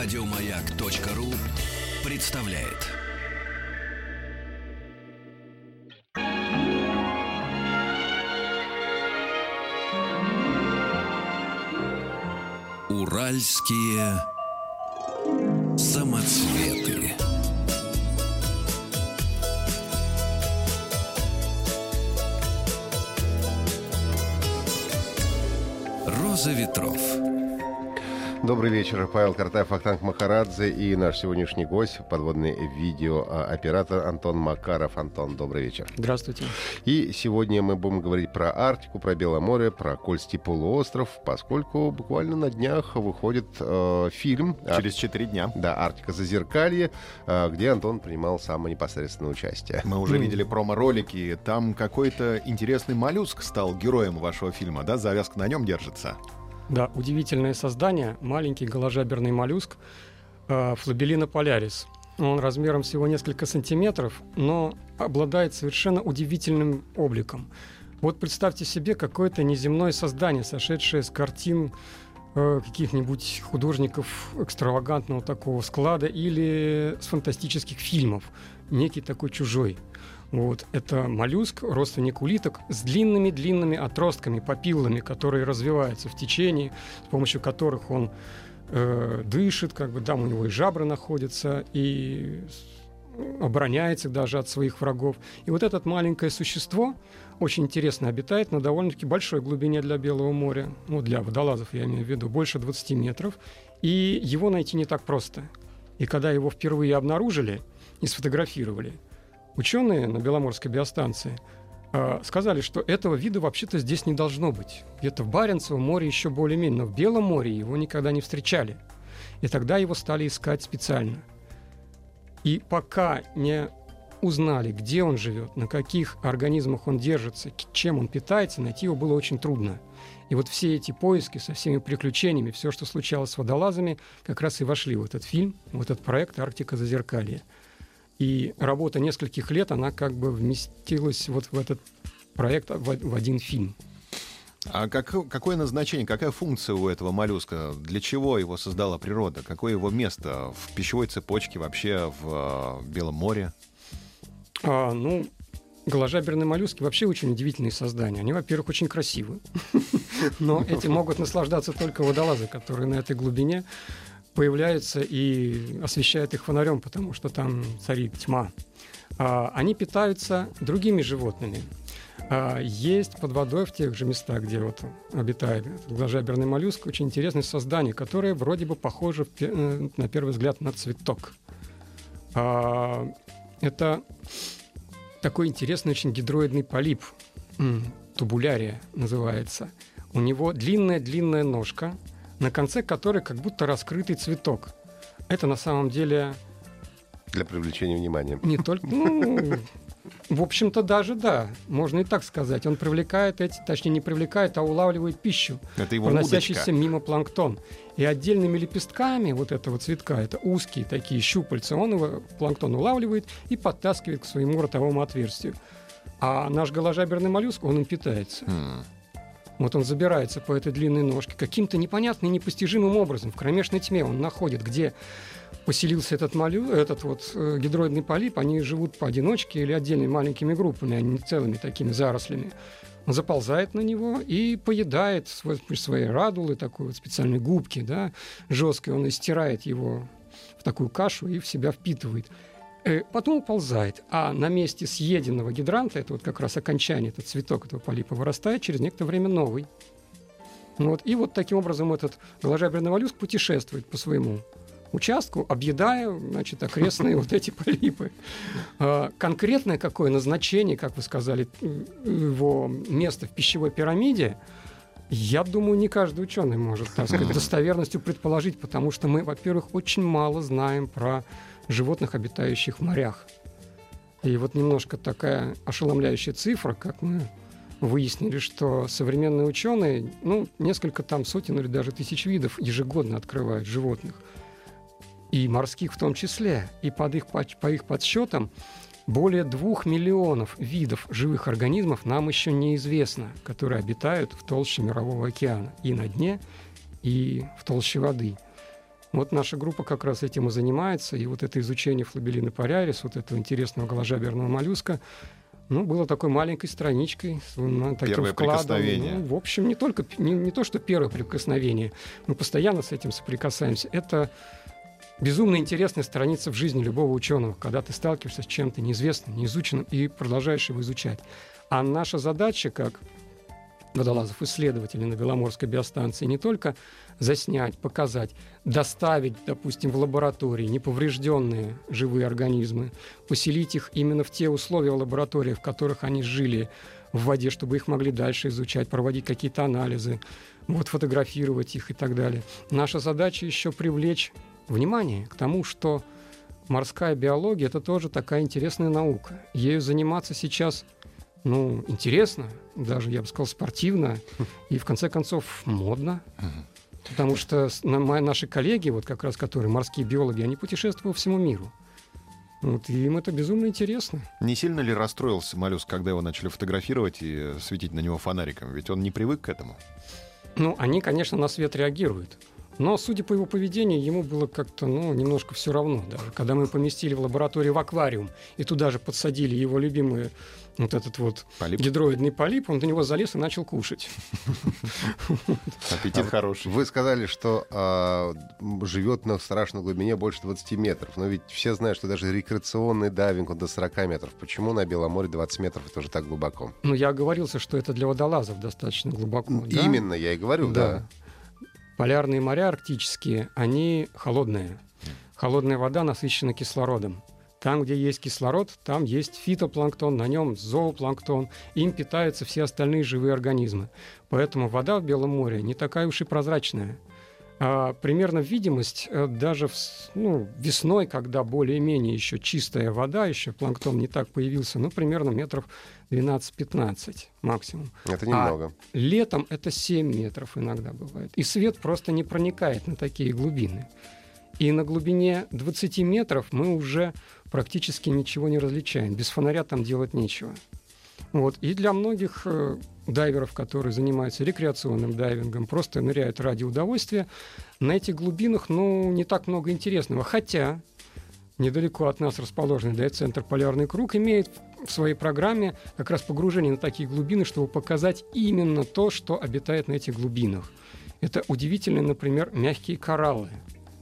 Радиомаяк.ру представляет. Уральские самоцветы. Роза ветров. Добрый вечер. Павел Картаев, Ахтанг Махарадзе и наш сегодняшний гость, подводный видеооператор Антон Макаров. Антон, добрый вечер. Здравствуйте. И сегодня мы будем говорить про Арктику, про Белое море, про Кольский полуостров, поскольку буквально на днях выходит э, фильм... Через четыре дня. Да, «Арктика. Зазеркалье», э, где Антон принимал самое непосредственное участие. Мы уже видели промо-ролики. Там какой-то интересный моллюск стал героем вашего фильма, да? Завязка на нем держится. Да, удивительное создание, маленький голожаберный моллюск э, флабелина полярис. Он размером всего несколько сантиметров, но обладает совершенно удивительным обликом. Вот представьте себе какое-то неземное создание, сошедшее с картин э, каких-нибудь художников экстравагантного такого склада или с фантастических фильмов. Некий такой чужой. Вот. Это моллюск, родственник улиток, с длинными-длинными отростками, папиллами, которые развиваются в течение, с помощью которых он э, дышит, как бы там у него и жабры находятся, и обороняется даже от своих врагов. И вот это маленькое существо очень интересно обитает на довольно-таки большой глубине для Белого моря, ну, для водолазов я имею в виду, больше 20 метров, и его найти не так просто. И когда его впервые обнаружили и сфотографировали – Ученые на Беломорской биостанции э, сказали, что этого вида вообще-то здесь не должно быть. Где-то в Баренцевом море еще более-менее, но в Белом море его никогда не встречали. И тогда его стали искать специально. И пока не узнали, где он живет, на каких организмах он держится, чем он питается, найти его было очень трудно. И вот все эти поиски со всеми приключениями, все, что случалось с водолазами, как раз и вошли в этот фильм, в этот проект «Арктика зазеркалье». И работа нескольких лет, она как бы вместилась вот в этот проект в, в один фильм. А как, какое назначение, какая функция у этого моллюска? Для чего его создала природа? Какое его место в пищевой цепочке вообще в э, Белом море? А, ну, голожаберные моллюски вообще очень удивительные создания. Они, во-первых, очень красивы, но этим могут наслаждаться только водолазы, которые на этой глубине появляются и освещают их фонарем, потому что там царит тьма. А, они питаются другими животными. А, есть под водой в тех же местах, где вот обитает гложаберный моллюск, очень интересное создание, которое вроде бы похоже э, на первый взгляд на цветок. А, это такой интересный очень гидроидный полип, тубулярия называется. У него длинная-длинная ножка – на конце которой как будто раскрытый цветок. Это на самом деле... Для привлечения внимания. Не только... Ну, в общем-то, даже да, можно и так сказать. Он привлекает эти, точнее, не привлекает, а улавливает пищу, это его проносящийся удочка. мимо планктон. И отдельными лепестками вот этого цветка, это узкие такие щупальца, он его планктон улавливает и подтаскивает к своему ротовому отверстию. А наш голожаберный моллюск, он им питается. Hmm. Вот он забирается по этой длинной ножке. Каким-то непонятным, непостижимым образом в кромешной тьме он находит, где поселился этот, молю, этот вот э, гидроидный полип. Они живут поодиночке или отдельными маленькими группами, а не целыми такими зарослями. Он заползает на него и поедает свой, свои радулы, такой вот специальной губки, да, жесткой. Он истирает его в такую кашу и в себя впитывает. Э, потом уползает, а на месте съеденного гидранта, это вот как раз окончание, этот цветок этого полипа вырастает через некоторое время новый. Вот. И вот таким образом этот голожаберный моллюск путешествует по своему участку, объедая, значит, окрестные вот эти полипы. А, конкретное какое назначение, как вы сказали, его место в пищевой пирамиде, я думаю, не каждый ученый может, так сказать, достоверностью предположить, потому что мы, во-первых, очень мало знаем про животных, обитающих в морях. И вот немножко такая ошеломляющая цифра, как мы выяснили, что современные ученые, ну, несколько там сотен или даже тысяч видов ежегодно открывают животных. И морских в том числе. И под их, по, по их подсчетам более двух миллионов видов живых организмов нам еще неизвестно, которые обитают в толще Мирового океана и на дне, и в толще воды – Вот наша группа как раз этим и занимается, и вот это изучение флабелина париарис, вот этого интересного голожаберного моллюска, ну, было такой маленькой страничкой, с ну, таким Первое вкладом. прикосновение. Ну, в общем, не только не, не то, что первое прикосновение, мы постоянно с этим соприкасаемся. Это безумно интересная страница в жизни любого ученого, когда ты сталкиваешься с чем-то неизвестным, неизученным и продолжаешь его изучать. А наша задача, как водолазов-исследователей на Беломорской биостанции, не только заснять, показать, доставить, допустим, в лаборатории неповрежденные живые организмы, поселить их именно в те условия в лаборатории, в которых они жили в воде, чтобы их могли дальше изучать, проводить какие-то анализы, вот фотографировать их и так далее. Наша задача еще привлечь внимание к тому, что морская биология это тоже такая интересная наука. Ею заниматься сейчас ну, интересно, даже, я бы сказал, спортивно и, в конце концов, модно. Потому что наши коллеги, вот как раз которые морские биологи, они путешествуют по всему миру. Вот, и им это безумно интересно. Не сильно ли расстроился моллюск, когда его начали фотографировать и светить на него фонариком? Ведь он не привык к этому. Ну, они, конечно, на свет реагируют. Но, судя по его поведению, ему было как-то, ну, немножко все равно. Даже когда мы поместили в лабораторию в аквариум и туда же подсадили его любимый вот этот вот Полип? гидроидный полип, он на него залез и начал кушать. Аппетит хороший. Вы сказали, что а, живет на страшной глубине больше 20 метров. Но ведь все знают, что даже рекреационный дайвинг он до 40 метров. Почему на Белом море 20 метров это уже так глубоко? Ну, я оговорился, что это для водолазов достаточно глубоко. Именно, я и говорю, да. Полярные моря арктические, они холодные. Холодная вода насыщена кислородом. Там, где есть кислород, там есть фитопланктон, на нем зоопланктон. Им питаются все остальные живые организмы. Поэтому вода в Белом море не такая уж и прозрачная. А, примерно видимость э, даже в ну, весной, когда более-менее еще чистая вода, еще планктон не так появился, ну, примерно метров 12-15 максимум. Это А немного. Летом это 7 метров иногда бывает. И свет просто не проникает на такие глубины. И на глубине 20 метров мы уже практически ничего не различаем. Без фонаря там делать нечего. Вот. И для многих э, дайверов, которые занимаются рекреационным дайвингом, просто ныряют ради удовольствия, на этих глубинах ну, не так много интересного. Хотя недалеко от нас расположенный дайв-центр «Полярный круг» имеет в своей программе как раз погружение на такие глубины, чтобы показать именно то, что обитает на этих глубинах. Это удивительные, например, мягкие кораллы,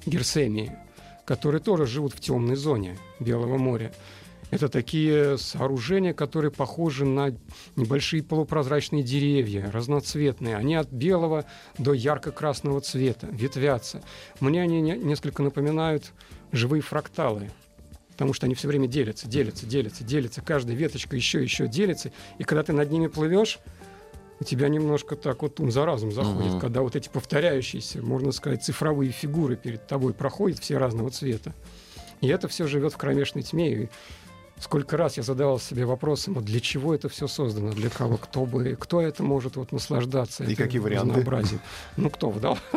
герсемии, которые тоже живут в темной зоне Белого моря. Это такие сооружения, которые похожи на небольшие полупрозрачные деревья, разноцветные. Они от белого до ярко-красного цвета, ветвятся. Мне они не- несколько напоминают живые фракталы, потому что они все время делятся, делятся, делятся, делятся. Каждая веточка еще, еще делится. И когда ты над ними плывешь, у тебя немножко так вот ум за разум заходит, Мгм. когда вот эти повторяющиеся, можно сказать, цифровые фигуры перед тобой проходят все разного цвета. И это все живет в кромешной тьме. И сколько раз я задавал себе вопросом, вот для чего это все создано, для кого, кто бы, кто это может вот наслаждаться. И какие варианты? разнообразием. Ну, кто вдал?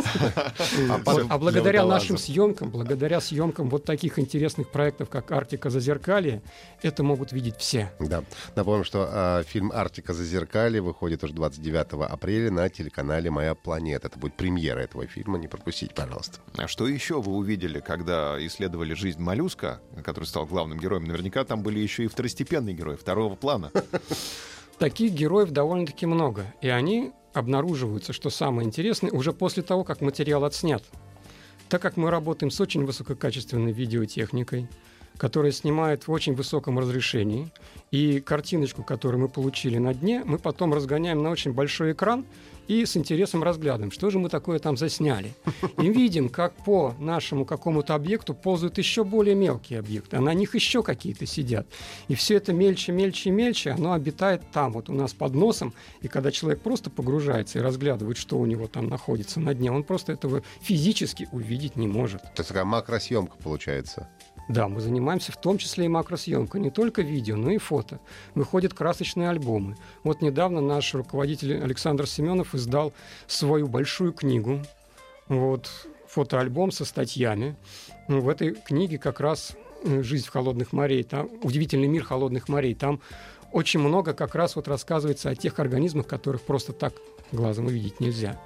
А а благодаря нашим съемкам, благодаря съемкам вот таких интересных проектов, как «Арктика Зазеркалье», это могут видеть все. Да. Напомню, что а, фильм «Арктика зазеркалье» выходит уже 29 апреля на телеканале «Моя планета». Это будет премьера этого фильма. Не пропустите, пожалуйста. А что еще вы увидели, когда исследовали жизнь моллюска, который стал главным героем? Наверняка там были еще и второстепенные герои, второго плана. Таких героев довольно-таки много, и они обнаруживаются, что самое интересное, уже после того, как материал отснят. Так как мы работаем с очень высококачественной видеотехникой, которая снимает в очень высоком разрешении, и картиночку, которую мы получили на дне, мы потом разгоняем на очень большой экран и с интересом разглядываем, что же мы такое там засняли. И видим, как по нашему какому-то объекту ползают еще более мелкие объекты, а на них еще какие-то сидят. И все это мельче, мельче и мельче, оно обитает там, вот у нас под носом. И когда человек просто погружается и разглядывает, что у него там находится на дне, он просто этого физически увидеть не может. То есть такая макросъемка получается. Да, мы занимаемся в том числе и макросъемкой, не только видео, но и фото. Выходят красочные альбомы. Вот недавно наш руководитель Александр Семенов издал свою большую книгу, вот, фотоальбом со статьями. В этой книге как раз э, «Жизнь в холодных морей», там «Удивительный мир холодных морей», там очень много как раз вот рассказывается о тех организмах, которых просто так глазом увидеть нельзя.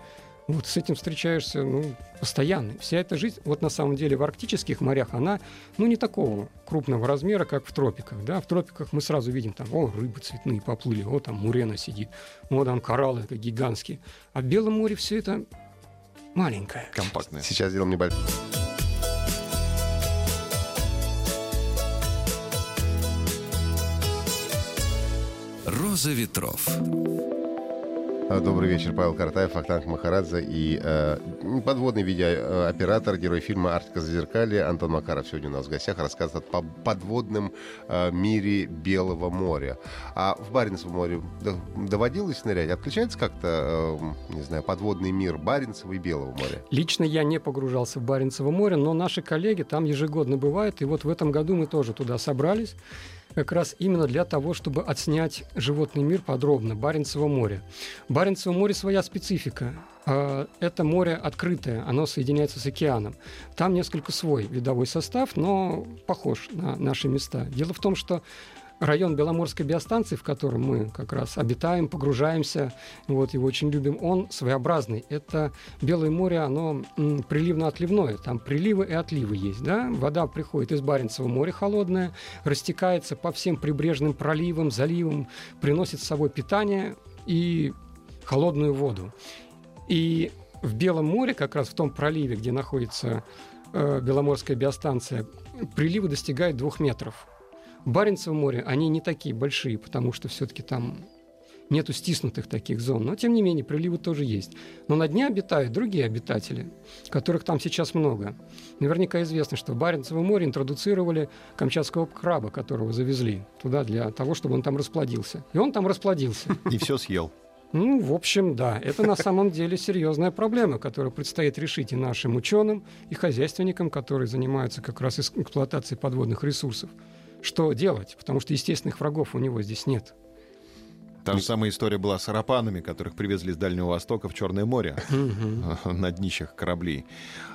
Вот с этим встречаешься ну, постоянно. Вся эта жизнь, вот на самом деле в арктических морях, она ну, не такого крупного размера, как в тропиках. Да? В тропиках мы сразу видим, там, о, рыбы цветные поплыли, о, там мурена сидит, о, там кораллы как гигантские. А в Белом море все это маленькое. Компактное. Сейчас сделаем небольшой... Роза ветров. А, Добрый вечер, Павел Картаев, Ахтанг Махарадзе и э, подводный видеооператор, герой фильма «Арктика зазеркалье» Антон Макаров сегодня у нас в гостях рассказывает о подводном э, мире Белого моря. А в Баренцевом море доводилось нырять? Отличается как-то, э, не знаю, подводный мир Баренцева и Белого моря? Лично я не погружался в Баренцево море, но наши коллеги там ежегодно бывают, и вот в этом году мы тоже туда собрались как раз именно для того, чтобы отснять животный мир подробно, Баренцево море. Баренцево море своя специфика. А, Это море открытое, оно соединяется с океаном. Там несколько свой видовой состав, но похож на наши места. Дело в том, что район Беломорской биостанции, в котором мы как раз обитаем, погружаемся, вот его очень любим, он своеобразный. Это Белое море, оно приливно-отливное, там приливы и отливы есть, да? Вода приходит из Баренцева моря холодная, растекается по всем прибрежным проливам, заливам, приносит с собой питание и холодную воду. И в Белом море, как раз в том проливе, где находится э, Беломорская биостанция, приливы достигают двух метров. В Баренцевом море они не такие большие, потому что все-таки там нету стиснутых таких зон. Но, тем не менее, приливы тоже есть. Но на дне обитают другие обитатели, которых там сейчас много. Наверняка известно, что в Баренцевом море интродуцировали камчатского краба, которого завезли туда для того, чтобы он там расплодился. И он там расплодился. И все съел. Ну, в общем, да, это на самом деле серьезная проблема, которую предстоит решить и нашим ученым, и хозяйственникам, которые занимаются как раз эксплуатацией подводных ресурсов. Что делать? Потому что естественных врагов у него здесь нет. Та же самая история была с арапанами, которых привезли с Дальнего Востока в Черное море на днищах кораблей.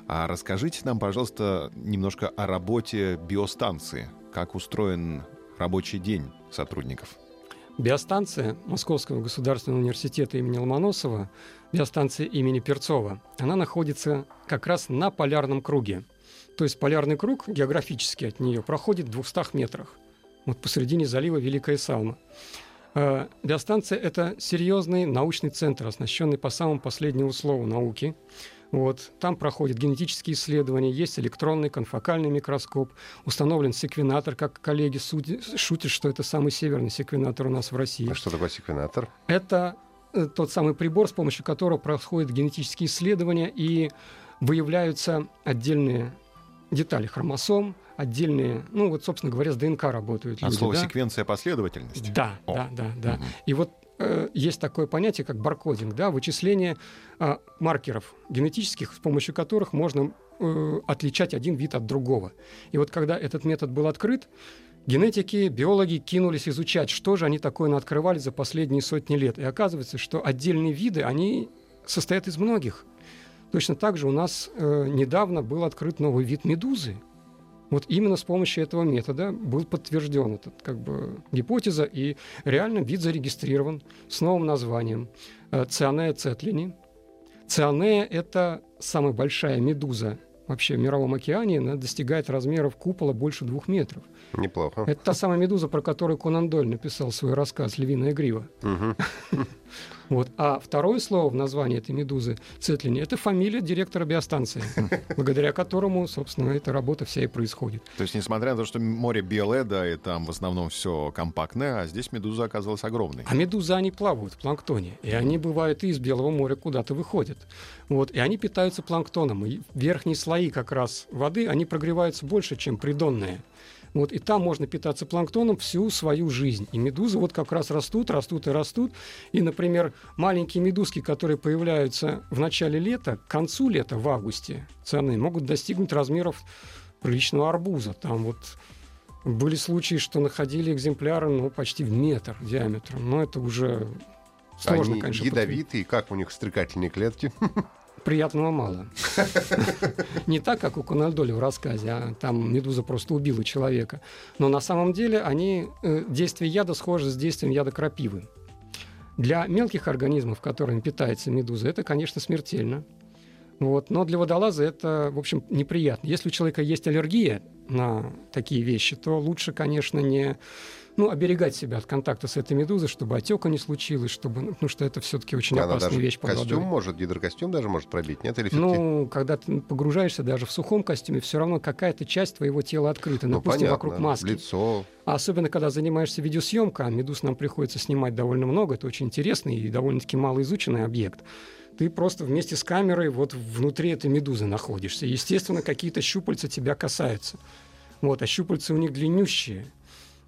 А расскажите нам, пожалуйста, немножко о работе биостанции. Как устроен рабочий день сотрудников? Биостанция Московского государственного университета имени Ломоносова, биостанция имени Перцова, она находится как раз на полярном круге. То есть полярный круг географически от нее проходит в 200 метрах. Вот посередине залива Великая Салма. Э, Биостанция — это серьезный научный центр, оснащенный по самому последнему слову науки. Вот. Там проходят генетические исследования, есть электронный конфокальный микроскоп, установлен секвенатор, как коллеги шутят, что это самый северный секвенатор у нас в России. А что такое секвенатор? Это э, тот самый прибор, с помощью которого происходят генетические исследования и выявляются отдельные детали хромосом, отдельные, ну вот, собственно говоря, с ДНК работают От люди. слова да? секвенция последовательность. Да, О. да, да, да. Мгм. И вот э, есть такое понятие, как баркодинг, да, вычисление а, маркеров генетических, с помощью которых можно э, отличать один вид от другого. И вот когда этот метод был открыт, генетики, биологи кинулись изучать, что же они такое открывали за последние сотни лет. И оказывается, что отдельные виды, они состоят из многих. Точно так же у нас э, недавно был открыт новый вид медузы. Вот именно с помощью этого метода был подтвержден этот как бы гипотеза, и реально вид зарегистрирован с новым названием э, Цианея цетлини. Цианея – это самая большая медуза вообще в мировом океане, она достигает размеров купола больше двух метров. Неплохо. Это та самая медуза, про которую Конан Дойль написал свой рассказ «Львиная грива». Мгм. Вот. А второе слово в названии этой медузы Цетлини – это фамилия директора биостанции, благодаря которому, собственно, эта работа вся и происходит. То есть, несмотря на то, что море белое, да, и там в основном все компактное, а здесь медуза оказалась огромной. А медузы, они плавают в планктоне, и они бывают и из Белого моря куда-то выходят. Вот, и они питаются планктоном, и верхние слои как раз воды, они прогреваются больше, чем придонные. Вот, и там можно питаться планктоном всю свою жизнь. И медузы вот как раз растут, растут и растут. И, например, маленькие медузки, которые появляются в начале лета, к концу лета, в августе, цены, могут достигнуть размеров приличного арбуза. Там вот были случаи, что находили экземпляры ну, почти в метр диаметром. Но это уже сложно, Они конечно. ядовитые, как у них стрекательные клетки? Приятного мало. Не так, как у Кональдоли в рассказе, а там медуза просто убила человека. Но на самом деле они, э, действие яда схоже с действием яда крапивы. Для мелких организмов, которыми питается медуза, это, конечно, смертельно. Вот. Но для водолаза это, в общем, неприятно. Если у человека есть аллергия на такие вещи, то лучше, конечно, не ну, оберегать себя от контакта с этой медузой, чтобы отека не случилось, чтобы, ну, что это все-таки очень Она опасная вещь под костюм водой. может, гидрокостюм даже может пробить, нет? Или Ну, когда ты погружаешься даже в сухом костюме, все равно какая-то часть твоего тела открыта, Ну, допустим, понятно. вокруг маски. Лицо. А особенно, когда занимаешься видеосъемкой, а медуз нам приходится снимать довольно много, это очень интересный и довольно-таки малоизученный объект. Ты просто вместе с камерой вот внутри этой медузы находишься. Естественно, какие-то щупальца тебя касаются. Вот, а щупальца у них длиннющие.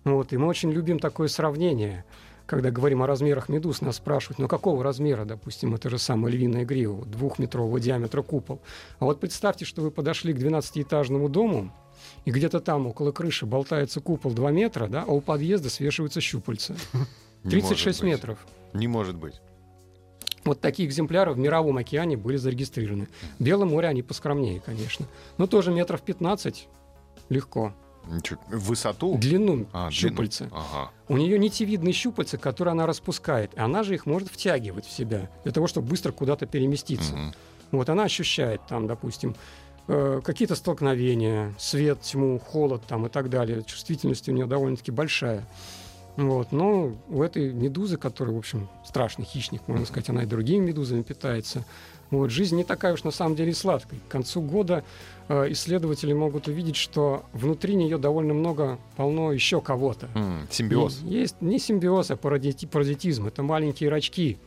Вот, и мы очень любим такое сравнение. Когда говорим о размерах медуз, нас спрашивают, ну какого размера, допустим, это же самая львиная грива, двухметрового диаметра купол. А вот представьте, что вы подошли к 12-этажному дому, и где-то там около крыши болтается купол 2 метра, да, а у подъезда свешиваются щупальца. Не 36 может быть. метров. Не может быть. Вот такие экземпляры в Мировом океане были зарегистрированы. В Белом море они поскромнее, конечно. Но тоже метров 15 легко. Высоту? Длину А, длину. щупальца. Ага. У нее нитевидные щупальца, которые она распускает. И она же их может втягивать в себя для того, чтобы быстро куда-то переместиться. Мгм. Вот она ощущает там, допустим, э, какие-то столкновения, свет, тьму, холод там и так далее. Чувствительность у нее довольно-таки большая. Вот. Но у этой медузы, которая, в общем, страшный хищник, можно сказать, она и другими медузами питается. Вот. Жизнь не такая уж на самом деле сладкая. К концу года э, исследователи могут увидеть, что внутри нее довольно много, полно еще кого-то. М, Симбиоз. И Есть не симбиоз, а паразити- паразитизм. Это маленькие рачки,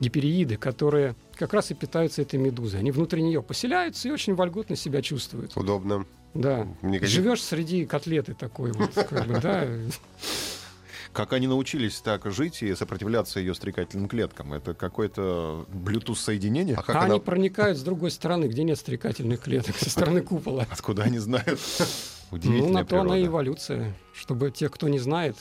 гиперииды, которые как раз и питаются этой медузой. Они внутри нее поселяются и очень вольготно себя чувствуют. Удобно. Да. Никаких- Живешь среди котлеты такой вот, как бы, да. Как они научились так жить и сопротивляться ее стрекательным клеткам? Это какое-то Bluetooth-соединение? А как А она... они проникают с другой стороны, где нет стрекательных клеток, со стороны купола. Откуда они знают? Ну, Удивительная на то она и эволюция. Чтобы те, кто не знает,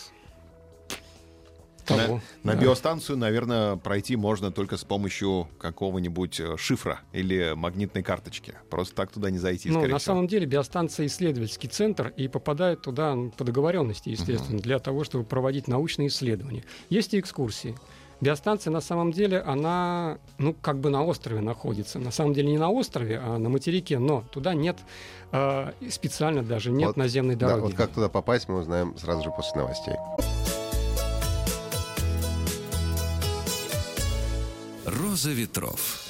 того. На Да. биостанцию, наверное, пройти можно только с помощью какого-нибудь э, шифра или магнитной карточки. Просто так туда не зайти, Ну, на всего. самом деле биостанция исследовательский центр и попадает туда по договоренности, естественно, для того, чтобы проводить научные исследования. Есть и экскурсии. Биостанция на самом деле, она, ну, как бы на острове находится. На самом деле не на острове, а на материке, но туда нет э, специально даже нет Вот, наземной Да, дороги. вот как туда попасть, мы узнаем сразу же после новостей. «Роза ветров».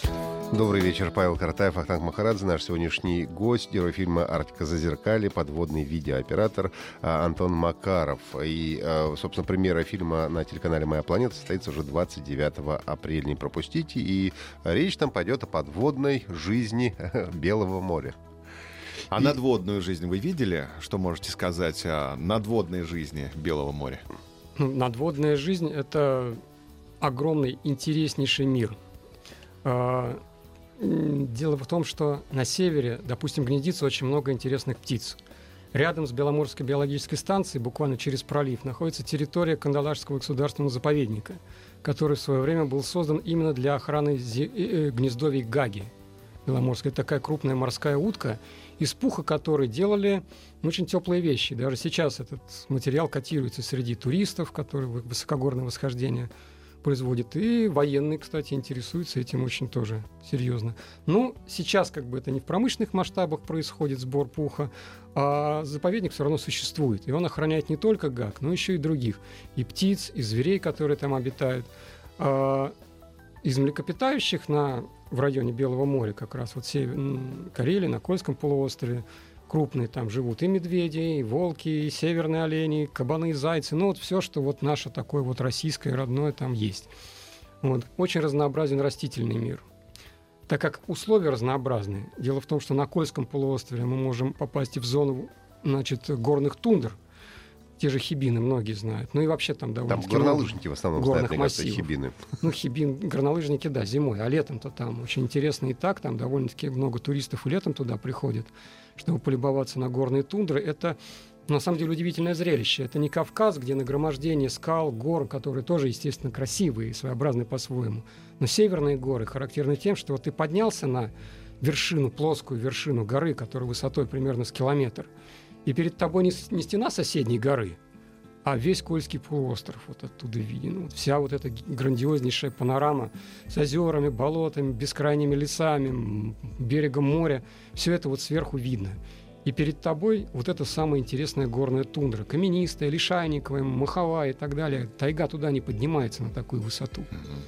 Добрый вечер, Павел Картаев, Ахтанг Махарадзе, наш сегодняшний гость, герой фильма «Арктика зазеркалье», подводный видеооператор а, Антон Макаров. И, а, собственно, премьера фильма на телеканале «Моя планета» состоится уже 29 апреля. Не пропустите. И речь там пойдет о подводной жизни Белого моря. А И- надводную жизнь вы видели? Что можете сказать о надводной жизни Белого моря? Ну, Надводная жизнь — это огромный, интереснейший мир. А, Дело в том, что на севере, допустим, гнездится очень много интересных птиц. Рядом с Беломорской биологической станцией, буквально через пролив, находится территория Кандалашского государственного заповедника, который в свое время был создан именно для охраны э, э, гнездовий Гаги. Беломорская такая крупная морская утка, из пуха которой делали очень теплые вещи. Даже сейчас этот материал котируется среди туристов, которые вы- высокогорное восхождение производят. И военные, кстати, интересуются этим очень тоже серьезно. Ну, сейчас как бы это не в промышленных масштабах происходит сбор пуха, а заповедник все равно существует. И он охраняет не только гак, но еще и других. И птиц, и зверей, которые там обитают. А, из млекопитающих на, в районе Белого моря, как раз вот север, Карелии, на Кольском полуострове, крупные там живут и медведи, и волки, и северные олени, и кабаны, и зайцы. Ну вот все, что вот наше такое вот российское, родное там есть. Вот. Очень разнообразен растительный мир. Так как условия разнообразны, дело в том, что на Кольском полуострове мы можем попасть в зону значит, горных тундр, те же хибины многие знают. Ну и вообще там довольно Там горнолыжники в основном знают, горных кажется, массивов. хибины. ну, Хибин, горнолыжники, да, зимой, а летом-то там очень интересно и так, там довольно-таки много туристов и летом туда приходят, чтобы полюбоваться на горные тундры. Это, на самом деле, удивительное зрелище. Это не Кавказ, где нагромождение скал, гор, которые тоже, естественно, красивые и своеобразные по-своему. Но северные горы характерны тем, что вот ты поднялся на вершину, плоскую вершину горы, которая высотой примерно с километр, и перед тобой не, не стена соседней горы, а весь Кольский полуостров вот оттуда виден. Вот вся вот эта грандиознейшая панорама с озерами, болотами, бескрайними лесами, берегом моря, все это вот сверху видно. И перед тобой вот эта самая интересная горная тундра. Каменистая, лишайниковая, маховая и так далее. Тайга туда не поднимается на такую высоту.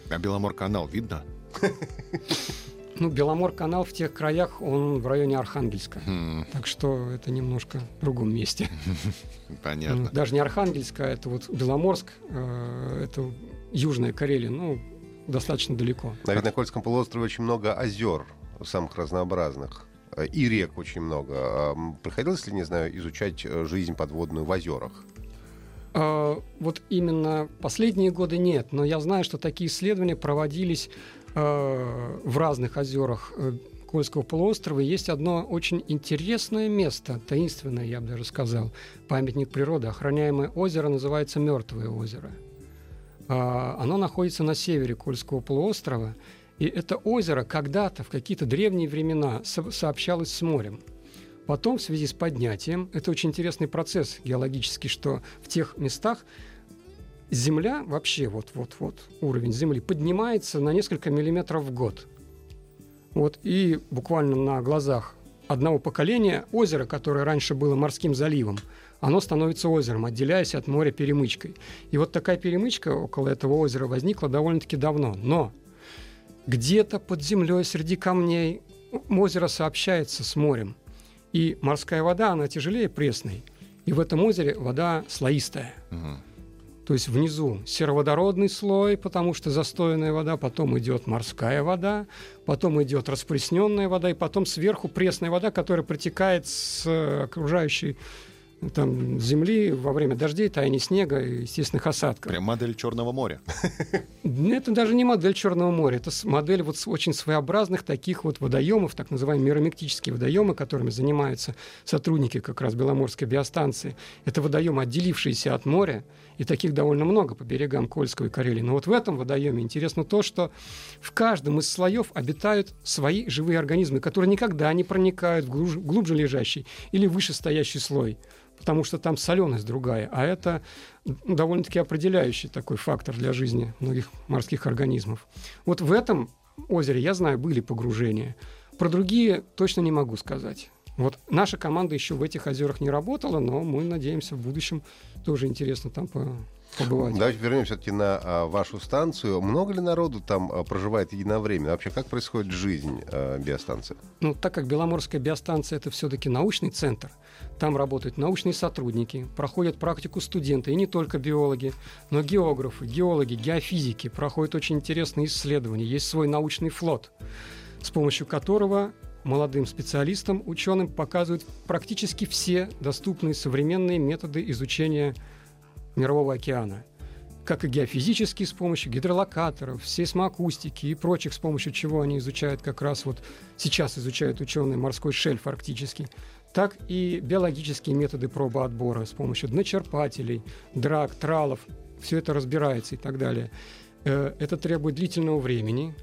А Беломор-канал видно? Ну, Беломор-канал в тех краях, он в районе Архангельска. Хм. Так что это немножко в другом месте. Понятно. Даже не Архангельск, а это вот Беломорск, э, это Южная Карелия, ну, достаточно далеко. На Виднокольском полуострове очень много озер самых разнообразных. Э, И рек очень много. Приходилось ли, не знаю, изучать э, жизнь подводную в озерах? А, Вот именно последние годы нет, но я знаю, что такие исследования проводились э, в разных озерах э, Кольского полуострова. Есть одно очень интересное место, таинственное, я бы даже сказал, памятник природы, охраняемое озеро, называется Мертвое озеро. А, Оно находится на севере Кольского полуострова, и это озеро когда-то, в какие-то древние времена, со- сообщалось с морем. Потом, в связи с поднятием, это очень интересный процесс геологический, что в тех местах Земля вообще, вот-вот-вот, уровень Земли поднимается на несколько миллиметров в год. Вот, и буквально на глазах одного поколения озеро, которое раньше было морским заливом, оно становится озером, отделяясь от моря перемычкой. И вот такая перемычка около этого озера возникла довольно-таки давно. Но где-то под землей среди камней озеро сообщается с морем. И морская вода, она тяжелее пресной. И в этом озере вода слоистая. Мгм. То есть внизу сероводородный слой, потому что застойная вода, потом идет морская вода, потом идет распресненная вода, и потом сверху пресная вода, которая протекает с э, окружающей там, земли во время дождей, таяния снега и естественных осадков. Прям модель Черного моря. Это даже не модель Черного моря, это модель вот очень своеобразных таких вот водоемов, так называемые миромектические водоемы, которыми занимаются сотрудники как раз Беломорской биостанции. Это водоемы, отделившиеся от моря, и таких довольно много по берегам Кольского и Карелии. Но вот в этом водоеме интересно то, что в каждом из слоев обитают свои живые организмы, которые никогда не проникают в глуж- глубже лежащий или вышестоящий слой потому что там соленость другая, а это довольно-таки определяющий такой фактор для жизни многих морских организмов. Вот в этом озере, я знаю, были погружения. Про другие точно не могу сказать. Вот наша команда еще в этих озерах не работала, но мы надеемся в будущем тоже интересно там по- побывать. Давайте вернемся все-таки на а, вашу станцию. Много ли народу там а, проживает единовременно? Вообще, как происходит жизнь а, биостанции? Ну, так как Беломорская биостанция это все-таки научный центр, там работают научные сотрудники, проходят практику студенты, и не только биологи, но географы, геологи, геофизики, проходят очень интересные исследования. Есть свой научный флот, с помощью которого молодым специалистам, ученым показывают практически все доступные современные методы изучения Мирового океана как и геофизически с помощью гидролокаторов, сейсмоакустики и прочих, с помощью чего они изучают как раз вот сейчас изучают ученые морской шельф арктический, так и биологические методы пробоотбора с помощью дночерпателей, драк, тралов, все это разбирается и так далее. Э, Это требует длительного времени.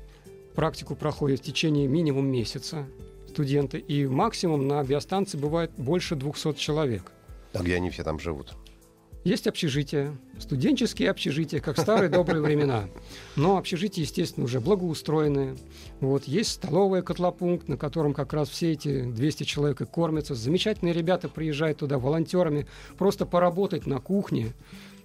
Практику проходит в течение минимум месяца студенты, и максимум на биостанции бывает больше 200 человек. А где они все там живут? Есть общежития, студенческие общежития, как в старые добрые времена. Но общежития, естественно, уже благоустроенные. Вот, есть столовая котлопункт, на котором как раз все эти 200 человек и кормятся. Замечательные ребята приезжают туда волонтерами, просто поработать на кухне,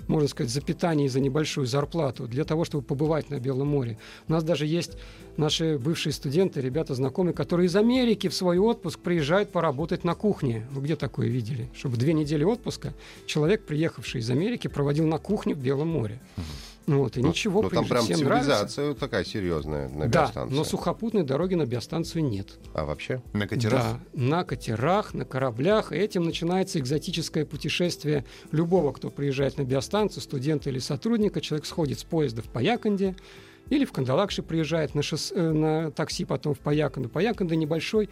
можно сказать, за питание и за небольшую зарплату, для того, чтобы побывать на Белом море. У нас даже есть наши бывшие студенты, ребята знакомые, которые из Америки в свой отпуск приезжают поработать на кухне. Вы где такое видели? Чтобы две недели отпуска человек, приехавший из Америки, проводил на кухне в Белом море. Ну Вот, и ничего, Ну, там прям всем нравится. цивилизация такая серьезная на Да, биостанции. но сухопутной дороги на биостанцию нет. А вообще? На катерах? Да, на катерах, на кораблях. И этим начинается экзотическое путешествие любого, кто приезжает на биостанцию, студента или сотрудника. Человек сходит с поезда в Паяканде или в Кандалакши приезжает на, шоссе- э, на такси, потом в Паяканду. Паяканда небольшой,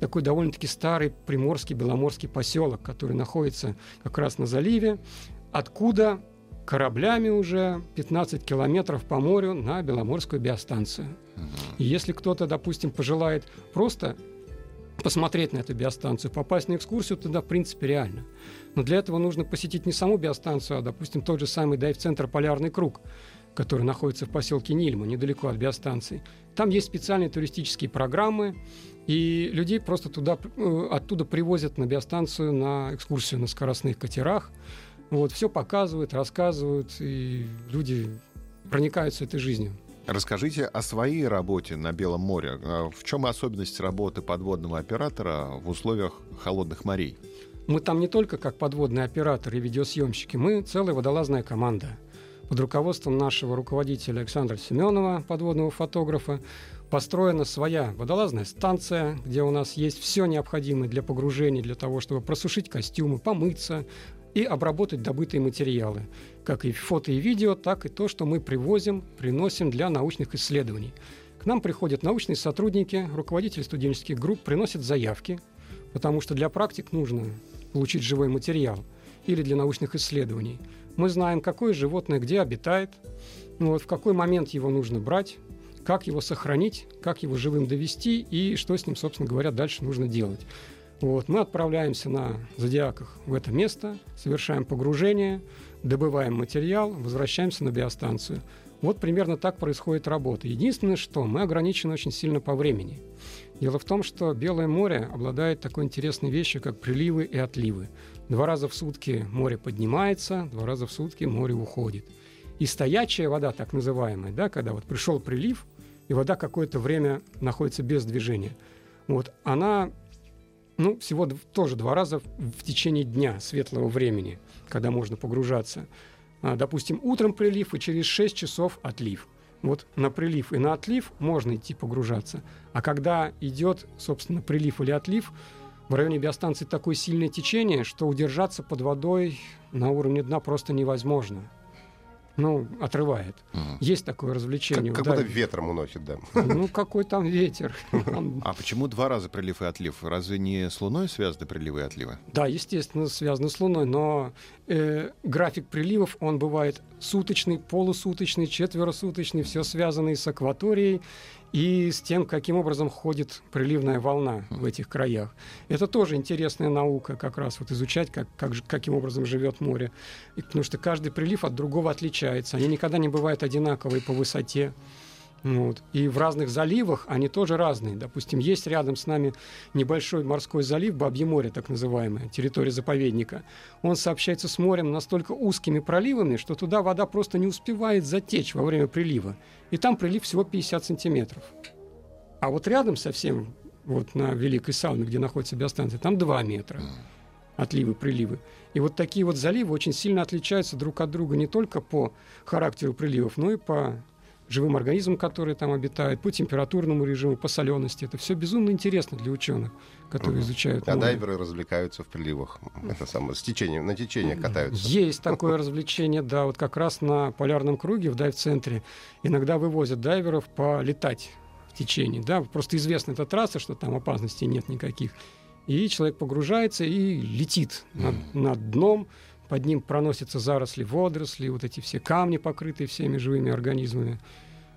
такой довольно-таки старый приморский беломорский поселок, который находится как раз на заливе, откуда кораблями уже 15 километров по морю на Беломорскую биостанцию. И если кто-то, допустим, пожелает просто посмотреть на эту биостанцию, попасть на экскурсию туда, в принципе, реально. Но для этого нужно посетить не саму биостанцию, а, допустим, тот же самый дайв-центр «Полярный круг», который находится в поселке Нильма, недалеко от биостанции. Там есть специальные туристические программы, и людей просто туда, э, оттуда привозят на биостанцию на экскурсию на скоростных катерах. Вот, все показывают, рассказывают, и люди проникаются этой жизнью. Расскажите о своей работе на Белом море. А в чем особенность работы подводного оператора в условиях холодных морей? Мы там не только как подводные операторы и видеосъемщики, мы целая водолазная команда. Под руководством нашего руководителя Александра Семенова, подводного фотографа, построена своя водолазная станция, где у нас есть все необходимое для погружения, для того, чтобы просушить костюмы, помыться, и обработать добытые материалы, как и фото и видео, так и то, что мы привозим, приносим для научных исследований. К нам приходят научные сотрудники, руководители студенческих групп, приносят заявки, потому что для практик нужно получить живой материал или для научных исследований. Мы знаем, какое животное где обитает, вот, в какой момент его нужно брать, как его сохранить, как его живым довести и что с ним, собственно говоря, дальше нужно делать. Вот, мы отправляемся на зодиаках в это место, совершаем погружение, добываем материал, возвращаемся на биостанцию. Вот примерно так происходит работа. Единственное, что мы ограничены очень сильно по времени. Дело в том, что Белое море обладает такой интересной вещью, как приливы и отливы. Два раза в сутки море поднимается, два раза в сутки море уходит. И стоячая вода, так называемая, да, когда вот пришел прилив, и вода какое-то время находится без движения, вот, она ну, всего тоже два раза в течение дня светлого времени, когда можно погружаться. А, допустим, утром прилив и через 6 часов отлив. Вот на прилив и на отлив можно идти погружаться. А когда идет, собственно, прилив или отлив, в районе биостанции такое сильное течение, что удержаться под водой на уровне дна просто невозможно ну, отрывает. Угу. Есть такое развлечение. Как, как будто ветром уносит, да. Ну, какой там ветер. А почему два раза прилив и отлив? Разве не с Луной связаны приливы и отливы? Да, естественно, связаны с Луной, но э, график приливов, он бывает суточный, полусуточный, четверосуточный, все связано и с акваторией, и с тем, каким образом ходит приливная волна в этих краях. Это тоже интересная наука, как раз вот изучать, как, как, каким образом живет море. И, потому что каждый прилив от другого отличается. Они никогда не бывают одинаковые по высоте. Вот. И в разных заливах они тоже разные. Допустим, есть рядом с нами небольшой морской залив, Бабье море, так называемое, территория заповедника. Он сообщается с морем настолько узкими проливами, что туда вода просто не успевает затечь во время прилива. И там прилив всего 50 сантиметров. А вот рядом совсем, вот на Великой Сауне, где находится биостанция, там 2 метра отливы, приливы. И вот такие вот заливы очень сильно отличаются друг от друга не только по характеру приливов, но и по живым организмам, которые там обитают, по температурному режиму, по солености. Это все безумно интересно для ученых, которые угу. изучают. А море. дайверы развлекаются в приливах. Это самое, с течением, на течение катаются. Есть такое развлечение, да. Вот как раз на полярном круге в дайв-центре иногда вывозят дайверов полетать в течение. Да, просто известна эта трасса, что там опасностей нет никаких. И человек погружается и летит над, над дном, под ним проносятся заросли водоросли, вот эти все камни, покрытые всеми живыми организмами.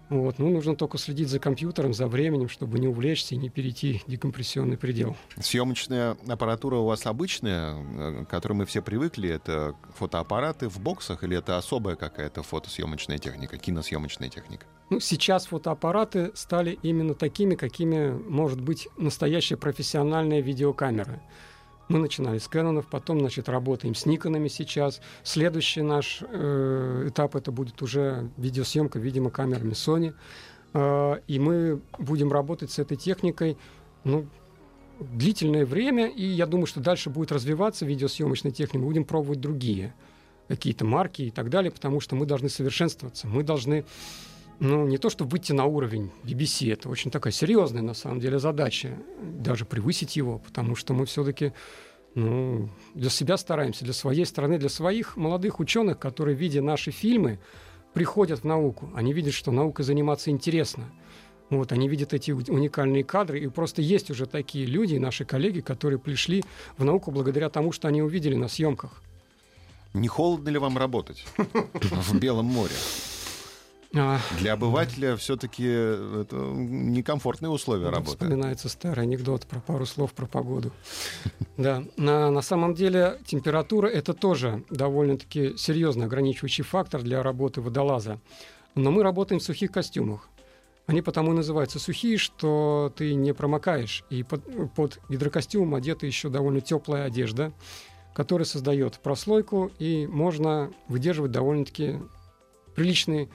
Вот. Ну, нужно только следить за компьютером, за временем, чтобы не увлечься и не перейти декомпрессионный предел. Съемочная аппаратура у вас обычная, э, к которой мы все привыкли? Это фотоаппараты в боксах или это особая какая-то фотосъемочная техника, киносъемочная техника? Ну, сейчас фотоаппараты стали именно такими, какими может быть настоящая профессиональная видеокамера. Мы начинали с Кэнонов, потом, значит, работаем с Никонами сейчас. Следующий наш э, этап это будет уже видеосъемка, видимо, камерами Sony. Э, и мы будем работать с этой техникой, ну, длительное время, и я думаю, что дальше будет развиваться видеосъемочная техника, будем пробовать другие какие-то марки и так далее, потому что мы должны совершенствоваться, мы должны ну, не то, чтобы выйти на уровень BBC, это очень такая серьезная, на самом деле, задача, даже превысить его, потому что мы все-таки ну, для себя стараемся, для своей страны, для своих молодых ученых, которые, видя наши фильмы, приходят в науку. Они видят, что наукой заниматься интересно. Вот, они видят эти уникальные кадры, и просто есть уже такие люди, наши коллеги, которые пришли в науку благодаря тому, что они увидели на съемках. Не холодно ли вам работать в Белом море? Для обывателя все-таки это некомфортные условия работы. Вспоминается старый анекдот про пару слов про погоду. Да, на, на самом деле температура это тоже довольно-таки серьезный ограничивающий фактор для работы водолаза. Но мы работаем в сухих костюмах. Они потому и называются сухие, что ты не промокаешь. И под, под гидрокостюмом одета еще довольно теплая одежда, которая создает прослойку, и можно выдерживать довольно-таки приличные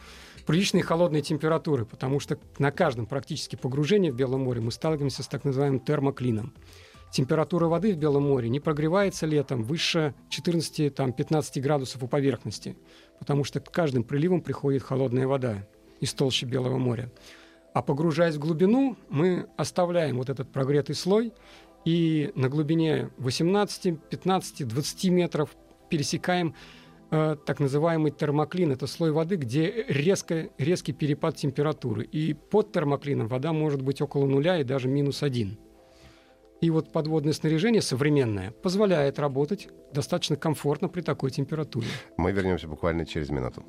приличные холодные температуры, потому что на каждом практически погружении в Белом море мы сталкиваемся с так называемым термоклином. Температура воды в Белом море не прогревается летом выше 14-15 градусов у поверхности, потому что каждым приливом приходит холодная вода из толщи Белого моря. А погружаясь в глубину, мы оставляем вот этот прогретый слой, и на глубине 18, 15, 20 метров пересекаем Э, так называемый термоклин. Это слой воды, где резко, резкий перепад температуры. И под термоклином вода может быть около нуля и даже минус один. И вот подводное снаряжение современное позволяет работать достаточно комфортно при такой температуре. Мы вернемся буквально через минуту.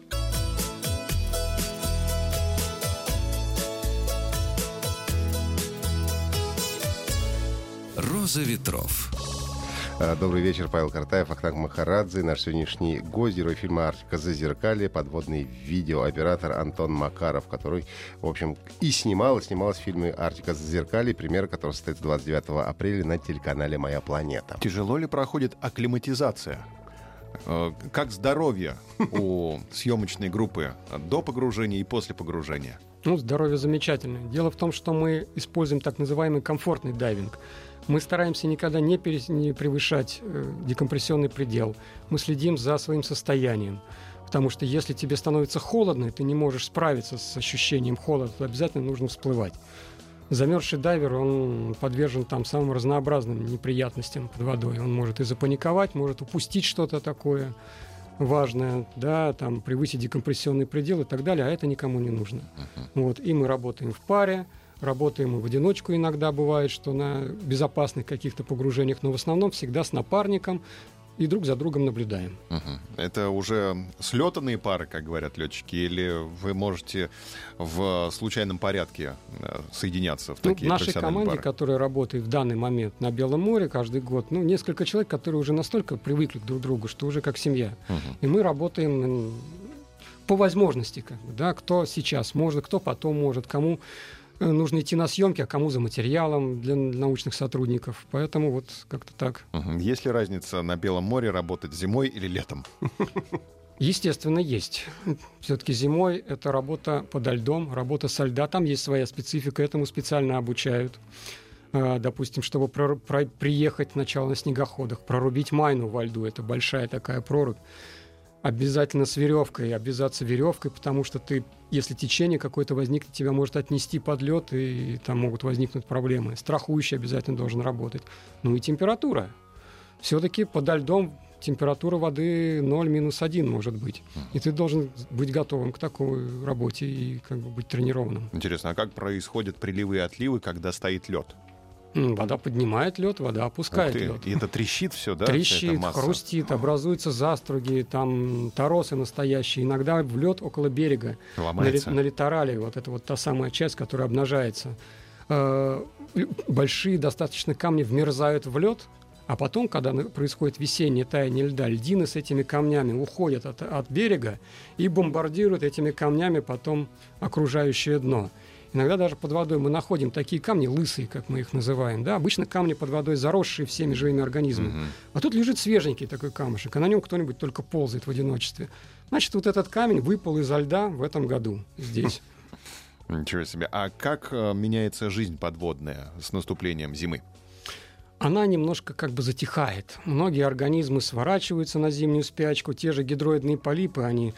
Роза ветров. А, добрый вечер, Павел Картаев, Ахтанг Махарадзе. Наш сегодняшний гость, герой фильма «Арктика Зазеркалье», подводный видеооператор Антон Макаров, который, в общем, и снимал, и снимал в фильме «Арктика Зазеркалье», премьера которого состоится 29 апреля на телеканале «Моя планета». Тяжело ли проходит акклиматизация? Э, как здоровье у съемочной группы до погружения и после погружения? Ну, здоровье замечательное. Дело в том, что мы используем так называемый комфортный дайвинг. Мы стараемся никогда не, перес... не превышать э, декомпрессионный предел. Мы следим за своим состоянием. Потому что если тебе становится холодно, ты не можешь справиться с ощущением холода, то обязательно нужно всплывать. Замерзший дайвер, он подвержен там самым разнообразным неприятностям под водой. Он может и запаниковать, может упустить что-то такое важное, да, там превысить декомпрессионный предел и так далее, а это никому не нужно. Uh-huh. Вот, и мы работаем в паре, Работаем и в одиночку иногда бывает, что на безопасных каких-то погружениях, но в основном всегда с напарником и друг за другом наблюдаем. Угу. Это уже слетанные пары, как говорят летчики, или вы можете в случайном порядке э, соединяться в ну, такие В нашей команде, пары? которая работает в данный момент на Белом море каждый год, ну, несколько человек, которые уже настолько привыкли друг к другу, что уже как семья. Угу. И мы работаем по возможности, как бы, да, кто сейчас может, кто потом может, кому нужно идти на съемки, а кому за материалом для научных сотрудников. Поэтому вот как-то так. Есть ли разница на Белом море работать зимой или летом? Естественно, есть. Все-таки зимой это работа подо льдом, работа со льда. Там есть своя специфика, этому специально обучают. А, допустим, чтобы про- про- приехать сначала на снегоходах, прорубить майну во льду, это большая такая прорубь обязательно с веревкой, обвязаться веревкой, потому что ты, если течение какое-то возникнет, тебя может отнести под лед, и, и там могут возникнуть проблемы. Страхующий обязательно должен работать. Ну и температура. Все-таки подо льдом температура воды 0-1 может быть. И ты должен быть готовым к такой работе и как бы быть тренированным. Интересно, а как происходят приливы и отливы, когда стоит лед? Вода поднимает лед, вода опускает лед. И это трещит все, да? Трещит, хрустит, образуются заструги, там торосы настоящие. Иногда в лед около берега. Ломается. На, на литорале, вот это вот та самая часть, которая обнажается. Э, большие достаточно камни вмерзают в лед, а потом, когда происходит весеннее таяние льда, льдины с этими камнями уходят от, от берега и бомбардируют этими камнями потом окружающее дно. Иногда даже под водой мы находим такие камни, лысые, как мы их называем. Да? Обычно камни под водой заросшие всеми живыми организмами. Угу. А тут лежит свеженький такой камушек, а на нем кто-нибудь только ползает в одиночестве. Значит, вот этот камень выпал изо льда в этом году здесь. Ничего себе. А как э, меняется жизнь подводная с наступлением зимы? она немножко как бы затихает. Многие организмы сворачиваются на зимнюю спячку, те же гидроидные полипы, они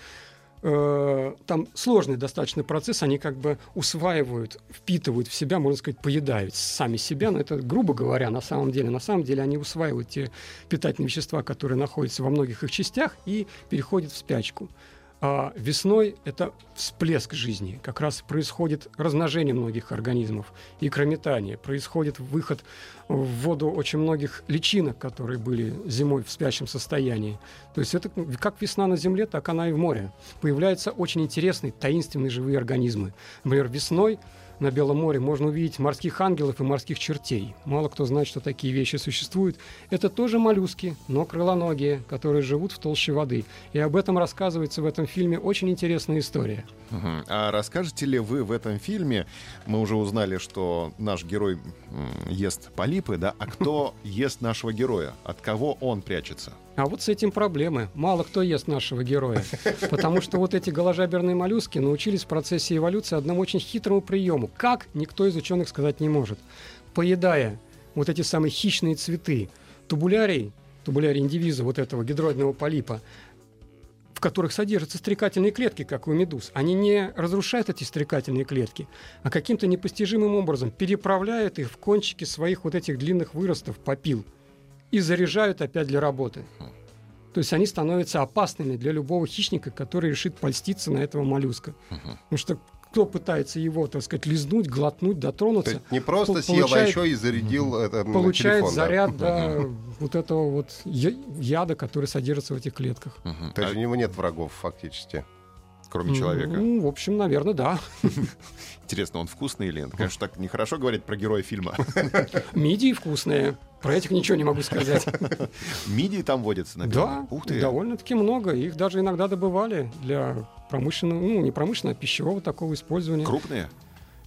э, там сложный достаточно процесс, они как бы усваивают, впитывают в себя, можно сказать, поедают сами себя, но это грубо говоря на самом деле. На самом деле они усваивают те питательные вещества, которые находятся во многих их частях и переходят в спячку. А весной это всплеск жизни. Как раз происходит размножение многих организмов, икрометание, происходит выход в воду очень многих личинок, которые были зимой в спящем состоянии. То есть это как весна на Земле, так она и в море. Появляются очень интересные, таинственные живые организмы. Например, весной на Белом море можно увидеть морских ангелов и морских чертей. Мало кто знает, что такие вещи существуют. Это тоже моллюски, но крылоногие, которые живут в толще воды. И об этом рассказывается в этом фильме очень интересная история. Угу. А расскажете ли вы в этом фильме, мы уже узнали, что наш герой ест полипы, да? А кто ест нашего героя? От кого он прячется? А вот с этим проблемы. Мало кто ест нашего героя. Потому что вот эти голожаберные моллюски научились в процессе эволюции одному очень хитрому приему. Как, никто из ученых сказать не может. Поедая вот эти самые хищные цветы, тубулярий, тубулярий индивиза вот этого гидроидного полипа, в которых содержатся стрекательные клетки, как у медуз, они не разрушают эти стрекательные клетки, а каким-то непостижимым образом переправляют их в кончики своих вот этих длинных выростов, попил – и заряжают опять для работы. То есть они становятся опасными для любого хищника, который решит польститься на этого моллюска. Uh-huh. Потому что кто пытается его, так сказать, лизнуть, глотнуть, дотронуться. То не просто съел, а еще и зарядил uh-huh. это Получает телефон, заряд да, uh-huh. вот этого вот яда, который содержится в этих клетках. Uh-huh. То есть а... у него нет врагов фактически кроме человека? Ну, в общем, наверное, да. Интересно, он вкусный или нет? Конечно, так нехорошо говорить про героя фильма. Мидии вкусные. Про этих ничего не могу сказать. Мидии там водятся на Да, Ух ты. довольно-таки много. Их даже иногда добывали для промышленного, ну, не промышленного, а пищевого такого использования. Крупные?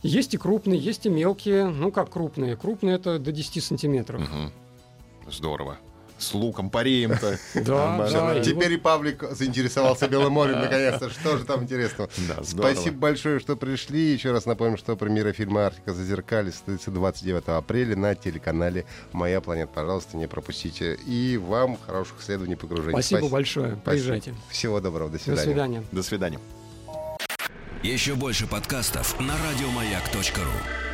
Есть и крупные, есть и мелкие. Ну, как крупные? Крупные — это до 10 сантиметров. Угу. Здорово с луком, пареем-то. Да, да. Теперь и Павлик заинтересовался Белым морем, наконец-то. Что же там интересного? Да, Спасибо большое, что пришли. Еще раз напомним, что премьера фильма «Арктика зазеркали» состоится 29 апреля на телеканале «Моя планета». Пожалуйста, не пропустите. И вам хороших исследований погружения. Спасибо, Спасибо. большое. Приезжайте. Всего доброго. До свидания. До свидания. До свидания. Еще больше подкастов на радиомаяк.ру